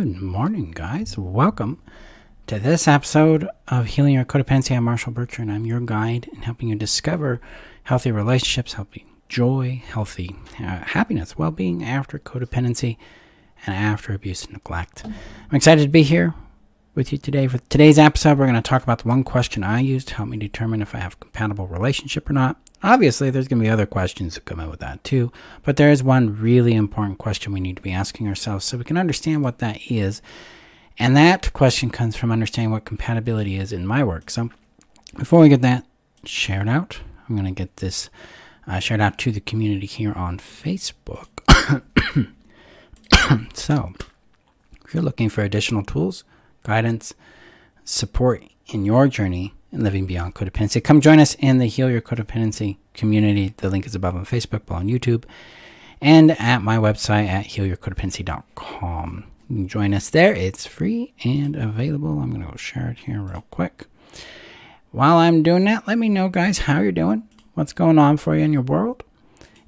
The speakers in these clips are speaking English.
Good morning, guys. Welcome to this episode of Healing Your Codependency. I'm Marshall Burtcher, and I'm your guide in helping you discover healthy relationships, healthy joy, healthy uh, happiness, well being after codependency and after abuse and neglect. I'm excited to be here with you today. For today's episode, we're going to talk about the one question I use to help me determine if I have a compatible relationship or not. Obviously, there's going to be other questions that come out with that too, but there is one really important question we need to be asking ourselves so we can understand what that is. And that question comes from understanding what compatibility is in my work. So before we get that shared out, I'm going to get this uh, shared out to the community here on Facebook. so, if you're looking for additional tools, guidance, support in your journey in living beyond codependency, come join us in the Heal Your Codependency community. The link is above on Facebook, below on YouTube, and at my website at healyourcodependency.com. Join us there. It's free and available. I'm going to go share it here real quick. While I'm doing that, let me know, guys, how you're doing, what's going on for you in your world.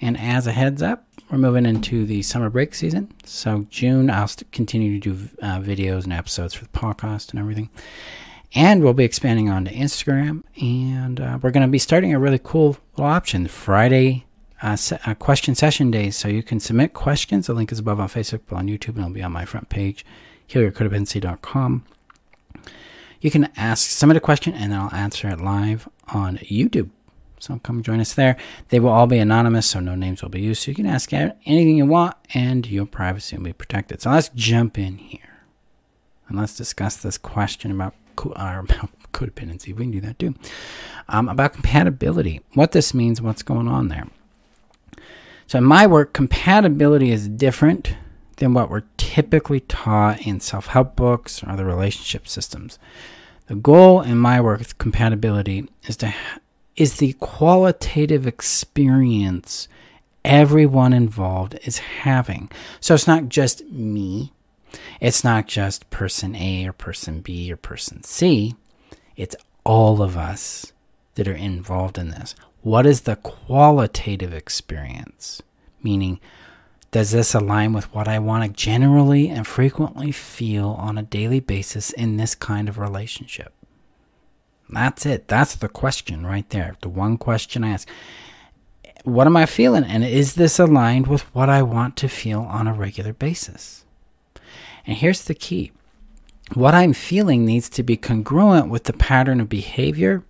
And as a heads up, we're moving into the summer break season. So June, I'll continue to do uh, videos and episodes for the podcast and everything. And we'll be expanding onto Instagram. And uh, we're going to be starting a really cool little option Friday uh, se- uh, question session days. So you can submit questions. The link is above on Facebook, on YouTube, and it'll be on my front page, healyourcodependency.com. You can ask, submit a question, and then I'll answer it live on YouTube. So come join us there. They will all be anonymous, so no names will be used. So you can ask anything you want, and your privacy will be protected. So let's jump in here and let's discuss this question about uh, about codependency. We can do that too. Um, about compatibility, what this means, what's going on there. So in my work, compatibility is different than what we're typically taught in self-help books or other relationship systems. The goal in my work with compatibility is to is the qualitative experience everyone involved is having. So it's not just me, it's not just person A or person B or person C, it's all of us that are involved in this. What is the qualitative experience? Meaning, does this align with what I want to generally and frequently feel on a daily basis in this kind of relationship? That's it. That's the question right there. The one question I ask. What am I feeling? And is this aligned with what I want to feel on a regular basis? And here's the key what I'm feeling needs to be congruent with the pattern of behavior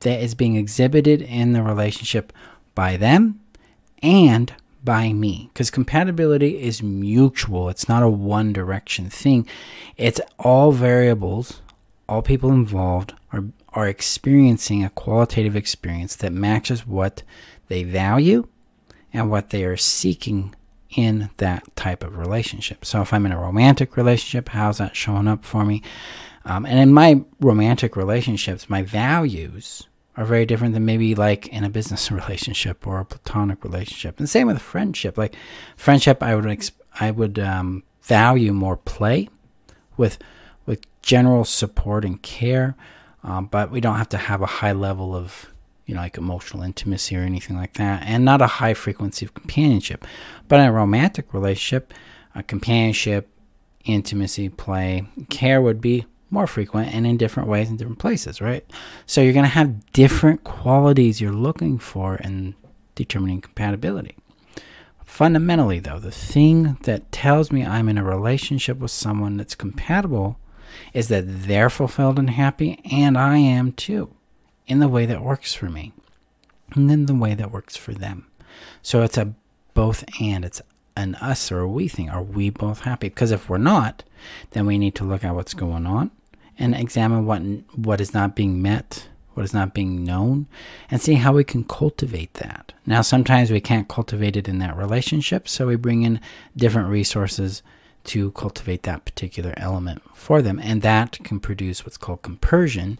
that is being exhibited in the relationship by them and by me. Because compatibility is mutual, it's not a one direction thing. It's all variables, all people involved are are experiencing a qualitative experience that matches what they value and what they are seeking in that type of relationship. So if I'm in a romantic relationship, how's that showing up for me? Um, and in my romantic relationships, my values are very different than maybe like in a business relationship or a platonic relationship. And same with friendship. Like friendship, I would I would um, value more play with with general support and care. Um, but we don't have to have a high level of you know like emotional intimacy or anything like that and not a high frequency of companionship. But in a romantic relationship companionship intimacy play care would be more frequent and in different ways in different places right? So you're going to have different qualities you're looking for in determining compatibility. Fundamentally though the thing that tells me i'm in a relationship with someone that's compatible is that they're fulfilled and happy, and I am too, in the way that works for me, and then the way that works for them. So it's a both and. It's an us or a we thing. Are we both happy? Because if we're not, then we need to look at what's going on and examine what what is not being met, what is not being known, and see how we can cultivate that. Now, sometimes we can't cultivate it in that relationship, so we bring in different resources to cultivate that particular element for them. And that can produce what's called compersion,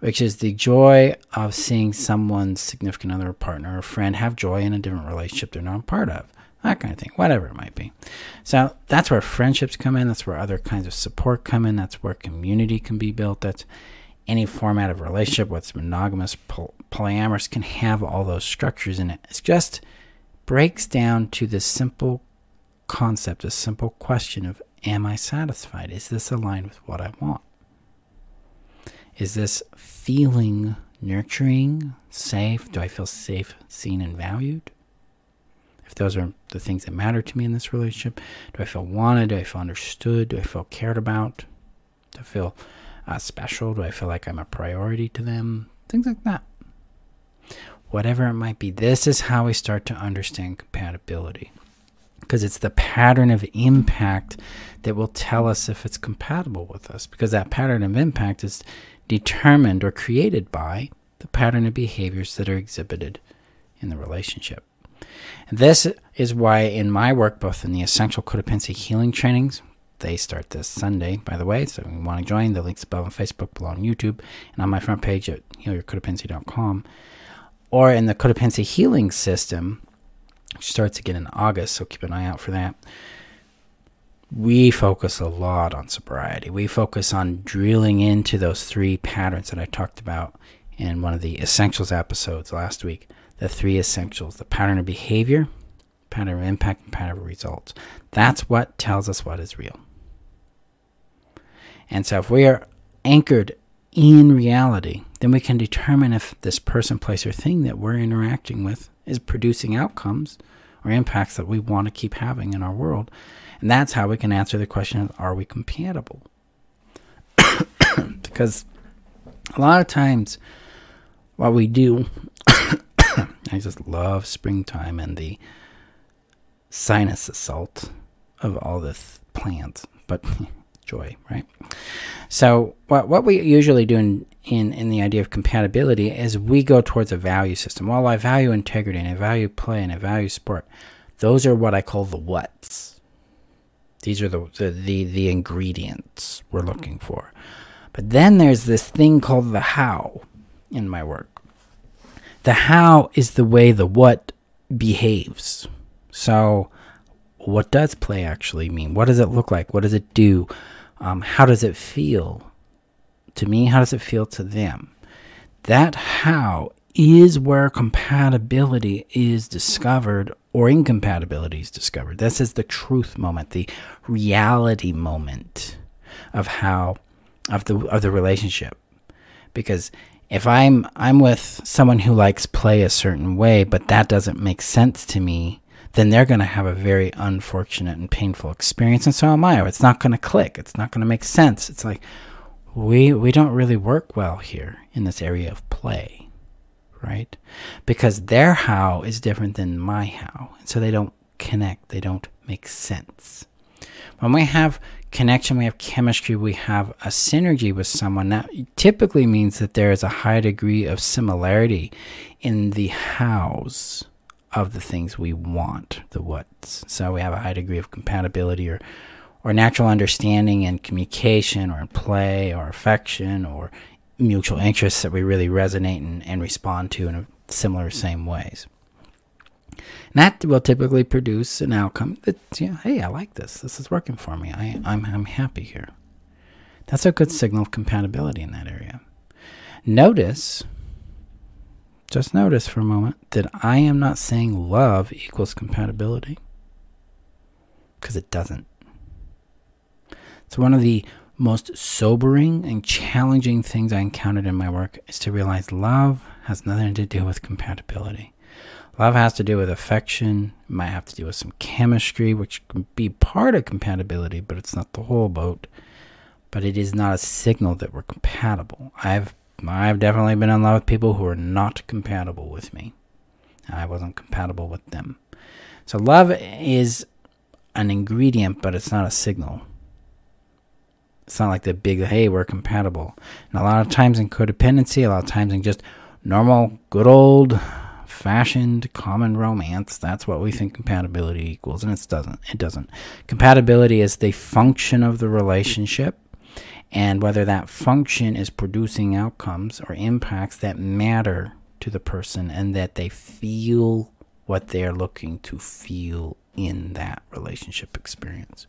which is the joy of seeing someone's significant other, partner, or friend have joy in a different relationship they're not part of. That kind of thing, whatever it might be. So that's where friendships come in. That's where other kinds of support come in. That's where community can be built. That's any format of relationship, whether it's monogamous, poly- polyamorous, can have all those structures in it. It just breaks down to the simple concept, a simple question of Am I satisfied? Is this aligned with what I want? Is this feeling nurturing, safe? Do I feel safe, seen, and valued? If those are the things that matter to me in this relationship, do I feel wanted? Do I feel understood? Do I feel cared about? Do I feel uh, special? Do I feel like I'm a priority to them? Things like that. Whatever it might be, this is how we start to understand compatibility. Because it's the pattern of impact that will tell us if it's compatible with us. Because that pattern of impact is determined or created by the pattern of behaviors that are exhibited in the relationship. This is why, in my work, both in the Essential Codependency Healing Trainings, they start this Sunday, by the way. So if you want to join, the link's above on Facebook, below on YouTube, and on my front page at healyourcodependency.com. Or in the Codependency Healing System, which starts again in August, so keep an eye out for that. We focus a lot on sobriety. We focus on drilling into those three patterns that I talked about in one of the essentials episodes last week. The three essentials the pattern of behavior, pattern of impact, and pattern of results. That's what tells us what is real. And so if we are anchored in reality, then we can determine if this person, place, or thing that we're interacting with is producing outcomes or impacts that we want to keep having in our world. And that's how we can answer the question are we compatible? because a lot of times what we do I just love springtime and the sinus assault of all this plants, but joy, right? So what what we usually do in, in, in the idea of compatibility is we go towards a value system. Well, I value integrity and I value play and I value sport. Those are what I call the whats. These are the, the, the, the ingredients we're looking for. But then there's this thing called the how in my work. The how is the way the what behaves. So, what does play actually mean? What does it look like? What does it do? Um, how does it feel to me? How does it feel to them? That how is where compatibility is discovered or incompatibility is discovered. This is the truth moment, the reality moment of how of the of the relationship. Because if I'm I'm with someone who likes play a certain way, but that doesn't make sense to me, then they're going to have a very unfortunate and painful experience, and so am I. It's not going to click. It's not going to make sense. It's like we we don't really work well here in this area of play, right? Because their how is different than my how, and so they don't connect. They don't make sense. When we have connection, we have chemistry, we have a synergy with someone, that typically means that there is a high degree of similarity in the hows of the things we want, the whats. So we have a high degree of compatibility or or natural understanding and communication or play or affection or mutual interests that we really resonate and, and respond to in similar same ways. And that will typically produce an outcome that, you know, hey, I like this. This is working for me. I, I'm, I'm happy here. That's a good signal of compatibility in that area. Notice, just notice for a moment, that I am not saying love equals compatibility. Because it doesn't. It's one of the most sobering and challenging things I encountered in my work is to realize love has nothing to do with compatibility. Love has to do with affection, it might have to do with some chemistry, which can be part of compatibility, but it's not the whole boat. But it is not a signal that we're compatible. I've I've definitely been in love with people who are not compatible with me. I wasn't compatible with them. So love is an ingredient, but it's not a signal. It's not like the big, hey, we're compatible. And a lot of times in codependency, a lot of times in just normal, good old fashioned common romance. That's what we think compatibility equals, and it doesn't. It doesn't. Compatibility is the function of the relationship, and whether that function is producing outcomes or impacts that matter to the person, and that they feel what they're looking to feel in that relationship experience.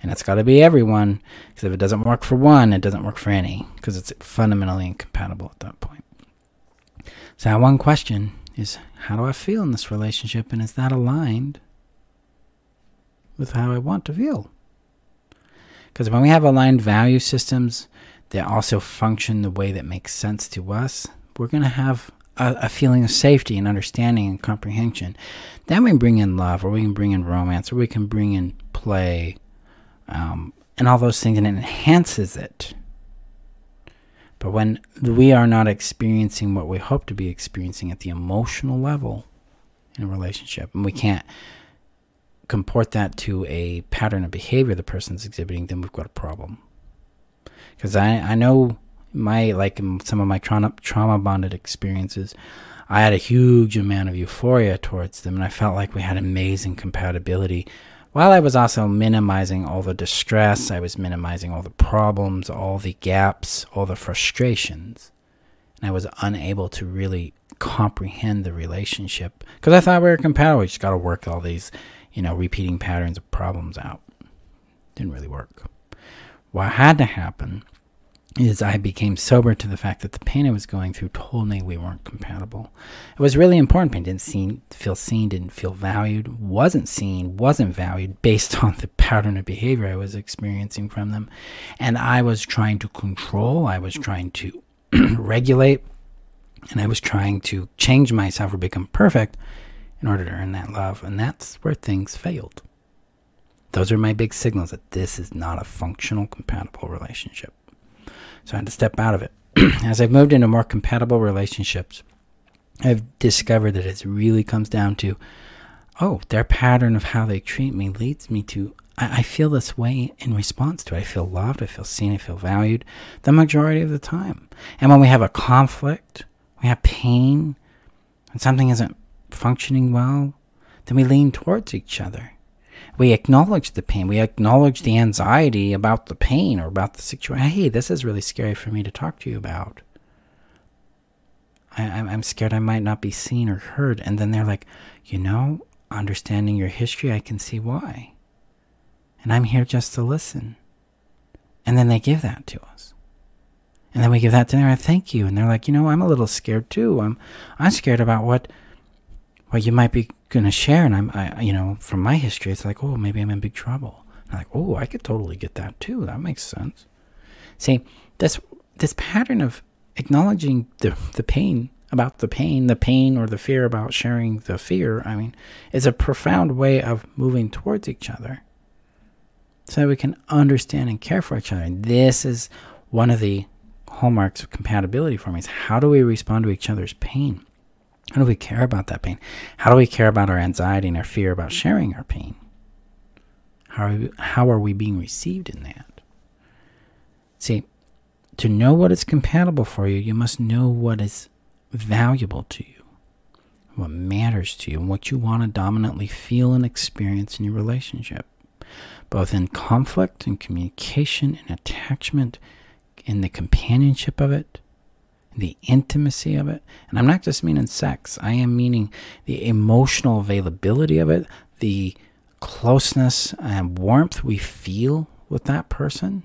And it's got to be everyone, because if it doesn't work for one, it doesn't work for any, because it's fundamentally incompatible at that point. So, one question is how do I feel in this relationship? And is that aligned with how I want to feel? Because when we have aligned value systems that also function the way that makes sense to us, we're going to have a, a, feeling of safety and understanding and comprehension. Then we can bring in love, or we can bring in romance, or we can bring in play, um, and all those things, and it enhances it. But when we are not experiencing what we hope to be experiencing at the emotional level in a relationship, and we can't comport that to a pattern of behavior the person's exhibiting, then we've got a problem. Because I, I know my, like some of my trauma, trauma bonded experiences, I had a huge amount of euphoria towards them, and I felt like we had amazing compatibility while I was also minimizing all the distress, I was minimizing all the problems, all the gaps, all the frustrations. And I was unable to really comprehend the relationship because I thought we were compatible. We just got to work all these, you know, repeating patterns of problems out. Didn't really work. What had to happen is I became sober to the fact that the pain I was going through told me we weren't compatible. It was really important. I didn't feel seen, didn't feel valued, wasn't seen, wasn't valued based on the pattern of behavior I was experiencing from them. And I was trying to control, I was trying to regulate, and I was trying to change myself or become perfect in order to earn that love. And that's where things failed. Those are my big signals that this is not a functional, compatible relationship. So I had to step out of it. As I've moved into more compatible relationships, I've discovered that it really comes down to, oh, their pattern of how they treat me leads me to, I, I feel this way in response to it. I feel loved, I feel seen, I feel valued the majority of the time. And when we have a conflict, we have pain, and something isn't functioning well, then we lean towards each other we acknowledge the pain. We acknowledge the anxiety about the pain or about the situation. Hey, this is really scary for me to talk to you about. I, am scared I might not be seen or heard. And then they're like, you know, understanding your history, I can see why. And I'm here just to listen. And then they give that to us. And then we give that to them. I thank you. And they're like, you know, I'm a little scared too. I'm, I'm scared about what what you might be going to share. And I'm, I, you know, from my history, it's like, oh, maybe I'm in big trouble. And like, oh, I could totally get that too. That makes sense. See, this this pattern of acknowledging the the pain about the pain, the pain or the fear about sharing the fear, I mean, is a profound way of moving towards each other. So we can understand and care for each other. And this is one of the hallmarks of compatibility for me is how do we respond to each other's pain? How do we care about that pain? How do we care about our anxiety and our fear about sharing our pain? How are we, how are we being received in that? See, to know what is compatible for you, you must know what is valuable to you, what matters to you, and what you want to dominantly feel and experience in your relationship, both in conflict and communication and attachment, in the companionship of it, the intimacy of it. And I'm not just meaning sex, I am meaning the emotional availability of it, the closeness and warmth we feel with that person,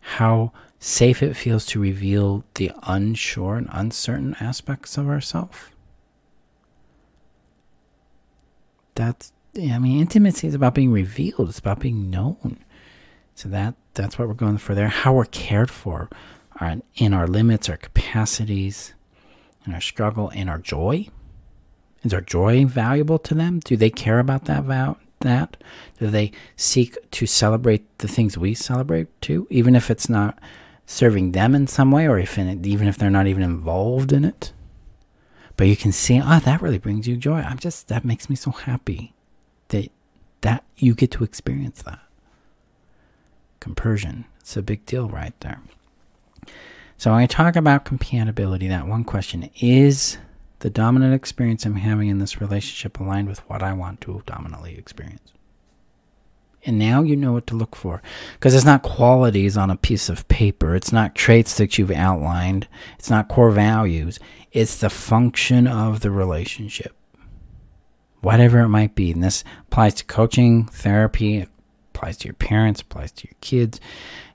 how safe it feels to reveal the unsure and uncertain aspects of ourselves. That's I mean intimacy is about being revealed, it's about being known. So that that's what we're going for there. How we're cared for, our, in our limits, our capacities, in our struggle, in our joy? Is our joy valuable to them? Do they care about that vow? That do they seek to celebrate the things we celebrate too, even if it's not serving them in some way, or if it, even if they're not even involved in it? But you can see, oh, that really brings you joy. I'm just that makes me so happy that that you get to experience that. Compersion. It's a big deal right there. So when I talk about compatibility, that one question is the dominant experience I'm having in this relationship aligned with what I want to dominantly experience? And now you know what to look for. Because it's not qualities on a piece of paper. It's not traits that you've outlined. It's not core values. It's the function of the relationship. Whatever it might be. And this applies to coaching, therapy, it applies to your parents, applies to your kids.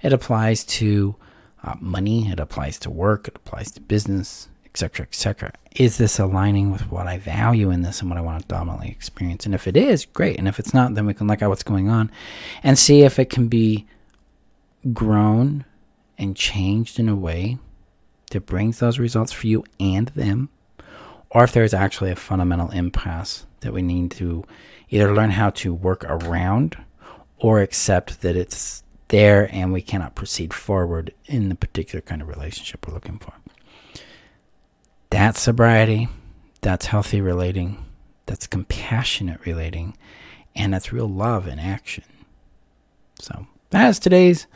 It applies to uh, money, it applies to work, it applies to business, etc., etc. Is this aligning with what I value in this and what I want to dominantly experience? And if it is, great. And if it's not, then we can look at what's going on and see if it can be grown and changed in a way that brings those results for you and them, or if there's actually a fundamental impasse that we need to either learn how to work around or accept that it's there and we cannot proceed forward in the particular kind of relationship we're looking for. That's sobriety, that's healthy relating, that's compassionate relating, and that's real love in action. So, that's today's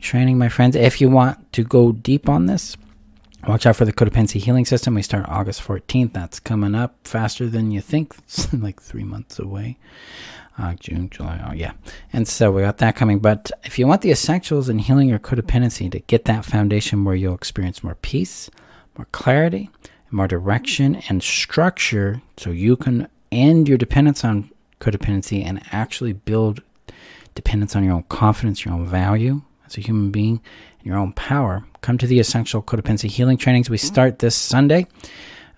training, my friends. If you want to go deep on this, watch out for the codependency healing system. We start August 14th. That's coming up faster than you think. It's like three months away. Uh, June, July. Oh, yeah. And so we got that coming. But if you want the essentials in healing your codependency to get that foundation where you'll experience more peace, more clarity, more direction and structure so you can end your dependence on codependency and actually build dependence on your own confidence, your own value as a human being, and your own power. Come to the essential codependency healing trainings. We start this Sunday.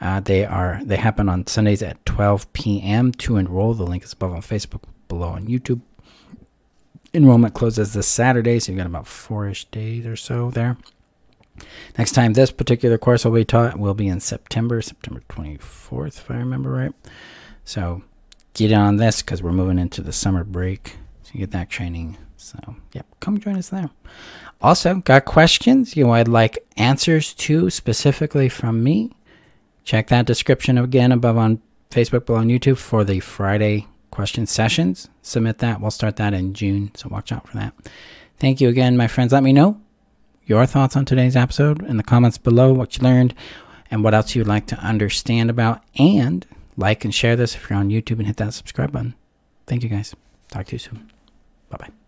Uh, they are they happen on Sundays at 12 p.m. to enroll. The link is above on Facebook, below on YouTube. Enrollment closes this Saturday, so you've got about four-ish days or so there. Next time this particular course will be taught will be in September, September 24th, if I remember right. So get on this because we're moving into the summer break. So you get that training. So, yep, come join us there. Also, got questions you know, I'd like answers to specifically from me? Check that description again above on Facebook, below on YouTube for the Friday question sessions. Submit that. We'll start that in June, so watch out for that. Thank you again, my friends. Let me know your thoughts on today's episode in the comments below, what you learned, and what else you'd like to understand about. And like and share this if you're on YouTube and hit that subscribe button. Thank you guys. Talk to you soon. Bye bye.